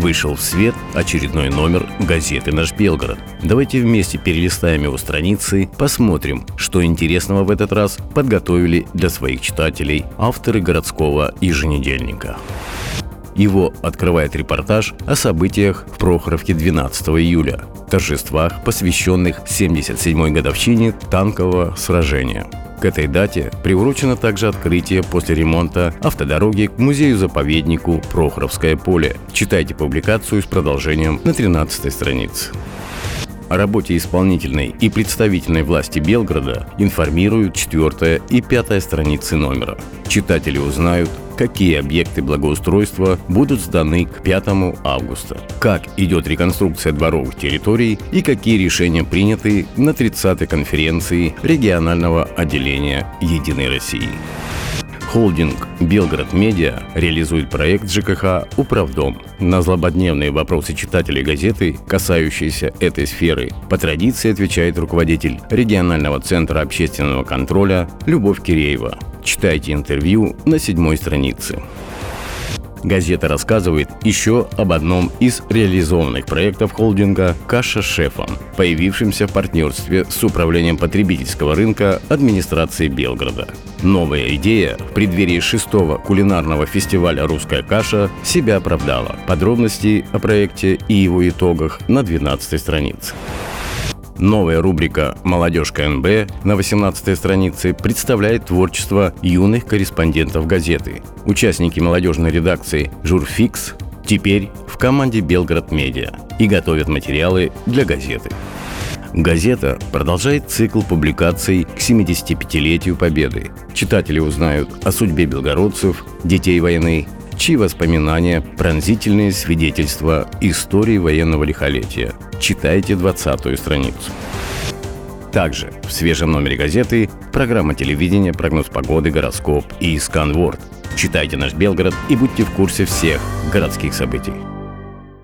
вышел в свет очередной номер газеты «Наш Белгород». Давайте вместе перелистаем его страницы, посмотрим, что интересного в этот раз подготовили для своих читателей авторы городского еженедельника. Его открывает репортаж о событиях в Прохоровке 12 июля, торжествах, посвященных 77-й годовщине танкового сражения. К этой дате приурочено также открытие после ремонта автодороги к музею-заповеднику Прохоровское поле. Читайте публикацию с продолжением на 13 странице. О работе исполнительной и представительной власти Белгорода информируют четвертая и пятая страницы номера. Читатели узнают, какие объекты благоустройства будут сданы к 5 августа, как идет реконструкция дворовых территорий и какие решения приняты на 30-й конференции регионального отделения «Единой России». Холдинг «Белгород Медиа» реализует проект ЖКХ «Управдом». На злободневные вопросы читателей газеты, касающиеся этой сферы, по традиции отвечает руководитель регионального центра общественного контроля Любовь Киреева. Читайте интервью на седьмой странице. Газета рассказывает еще об одном из реализованных проектов холдинга «Каша шефом», появившемся в партнерстве с Управлением потребительского рынка администрации Белгорода. Новая идея в преддверии шестого кулинарного фестиваля «Русская каша» себя оправдала. Подробности о проекте и его итогах на 12 странице. Новая рубрика «Молодежь КНБ» на 18 странице представляет творчество юных корреспондентов газеты. Участники молодежной редакции «Журфикс» теперь в команде «Белгород Медиа» и готовят материалы для газеты. Газета продолжает цикл публикаций к 75-летию Победы. Читатели узнают о судьбе белгородцев, детей войны, чьи воспоминания – пронзительные свидетельства истории военного лихолетия. Читайте 20-ю страницу. Также в свежем номере газеты программа телевидения, прогноз погоды, гороскоп и сканворд. Читайте наш Белгород и будьте в курсе всех городских событий.